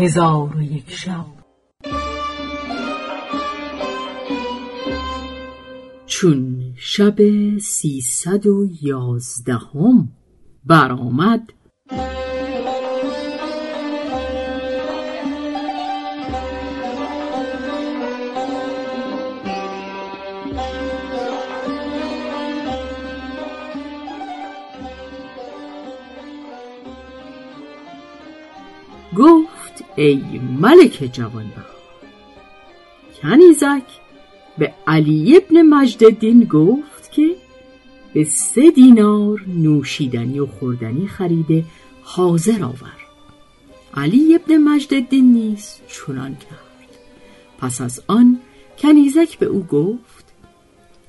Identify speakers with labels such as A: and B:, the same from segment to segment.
A: هزار و یک شب.
B: چون شب سیصد و یازدهم برآمد. ای ملک جوانبخت. کنیزک به علی ابن مجددین گفت که به سه دینار نوشیدنی و خوردنی خریده حاضر آور. علی ابن مجددین نیز چنان کرد. پس از آن کنیزک به او گفت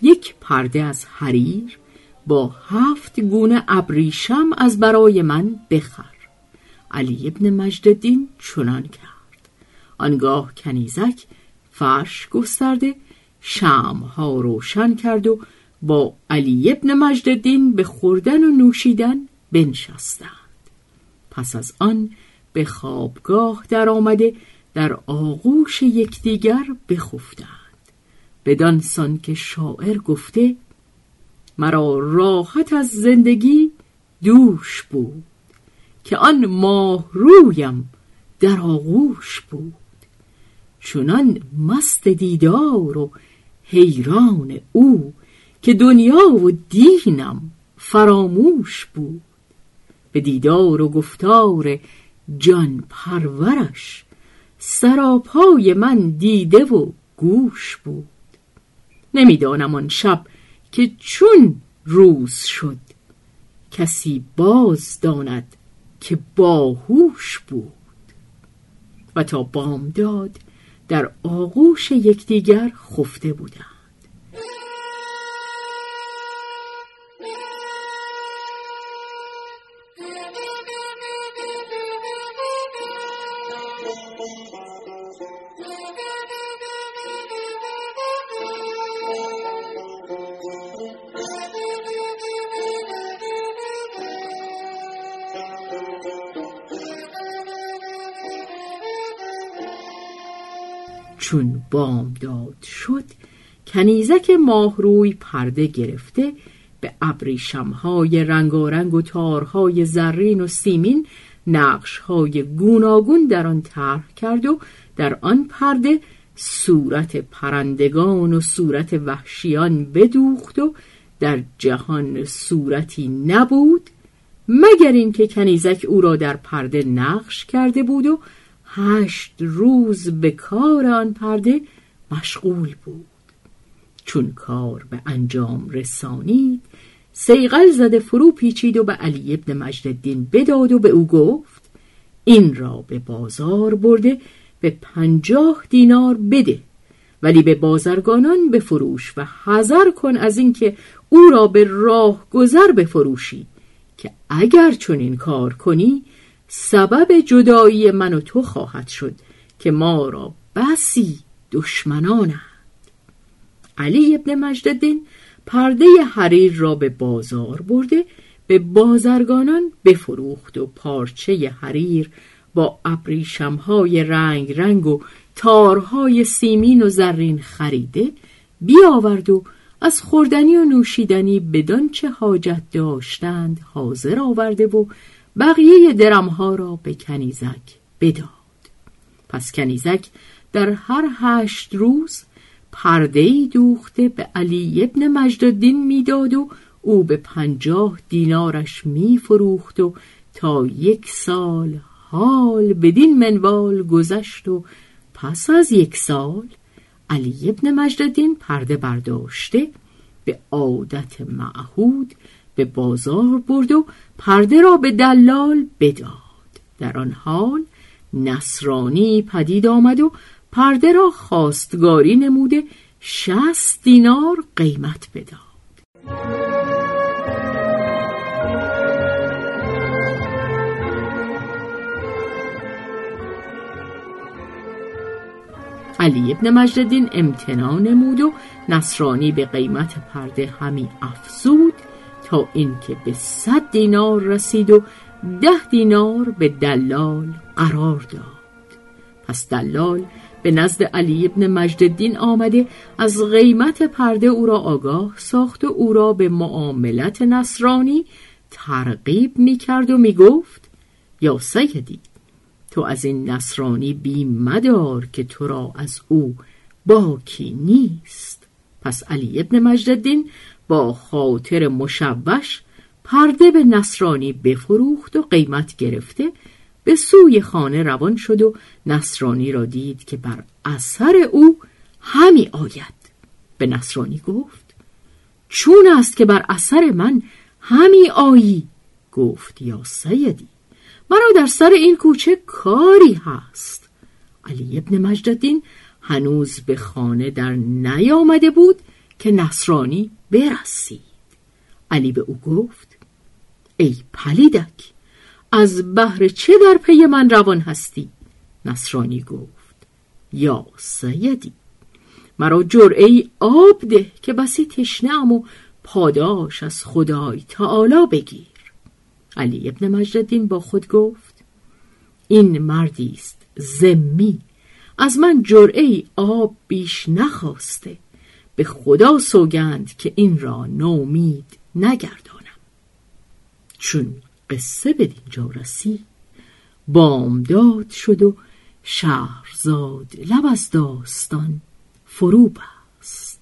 B: یک پرده از حریر با هفت گونه ابریشم از برای من بخر. علی ابن مجددین چنان کرد. آنگاه کنیزک فرش گسترده ها روشن کرد و با علی ابن مجددین به خوردن و نوشیدن بنشستند. پس از آن به خوابگاه در آمده در آغوش یکدیگر بخفتند. بدانسان که شاعر گفته مرا راحت از زندگی دوش بود. که آن ماه رویم در آغوش بود. چنان مست دیدار و حیران او که دنیا و دینم فراموش بود. به دیدار و گفتار جان پرورش سراپای من دیده و گوش بود. نمی‌دانم آن شب که چون روز شد کسی باز داند که باهوش بود و تا بامداد در آغوش یکدیگر خفته بودند چون بامداد شد کنیزک ماهروی پرده گرفته به ابریشمهای رنگارنگ و تارهای زرین و سیمین نقشهای گوناگون در آن طرح کرد و در آن پرده صورت پرندگان و صورت وحشیان بدوخت و در جهان صورتی نبود مگر اینکه کنیزک او را در پرده نقش کرده بود و هشت روز به کار آن پرده مشغول بود. چون کار به انجام رسانید سیغل زده فرو پیچید و به علی ابن مجددین بداد و به او گفت این را به بازار برده به پنجاه دینار بده ولی به بازرگانان بفروش و حذر کن از اینکه او را به راه گذر بفروشی که اگر چنین کار کنی سبب جدایی من و تو خواهد شد که ما را بسی دشمنانند علی ابن مجددین پرده حریر را به بازار برده به بازرگانان بفروخت و پارچه حریر با ابریشمهای رنگ رنگ و تارهای سیمین و زرین خریده بیاورد و از خوردنی و نوشیدنی بدان چه حاجت داشتند حاضر آورده و بقیه درمها را به کنیزک بداد. پس کنیزک در هر هشت روز پرده دوخته به علی ابن مجددین می‌داد و او به پنجاه دینارش میفروخت و تا یک سال حال بدین منوال گذشت و پس از یک سال علی ابن مجددین پرده برداشته به عادت معهود به بازار برد و پرده را به دلال بداد. در آن حال نصرانی پدید آمد و پرده را خواستگاری نموده شست دینار قیمت بداد. علی ابن مجددین امتنان نمود و نصرانی به قیمت پرده همی افزود. اینکه به صد دینار رسید و ده دینار به دلال قرار داد. پس دلال به نزد علی ابن مجددین آمده از قیمت پرده او را آگاه ساخت و او را به معاملت نصرانی ترغیب می کرد و می گفت یا سیدی تو از این نصرانی بیم مدار که تو را از او باکی نیست. پس علی ابن مجددین با خاطر مشوش پرده به نصرانی بفروخت و قیمت گرفته به سوی خانه روان شد و نصرانی را دید که بر اثر او همی آید. به نصرانی گفت چون است که بر اثر من همی آیی؟ گفت یا سیدی مرا در سر این کوچه کاری هست. علی ابن مجددین هنوز به خانه در نیامده بود که نصرانی برسید. علی به او گفت ای پلیدک از بهر چه در پی من روان هستی؟ نصرانی گفت یا سیدی مرا جرعه آب ده که بسی تشنم و پاداش از خدای تعالی بگیر. علی ابن مجددین با خود گفت این مردی است زمی از من جرعه آب بیش نخواسته. به خدا سوگند که این را نومید نگردانم. چون قصه به دینجا رسید بامداد شد و شهرزاد لب از داستان فرو بست.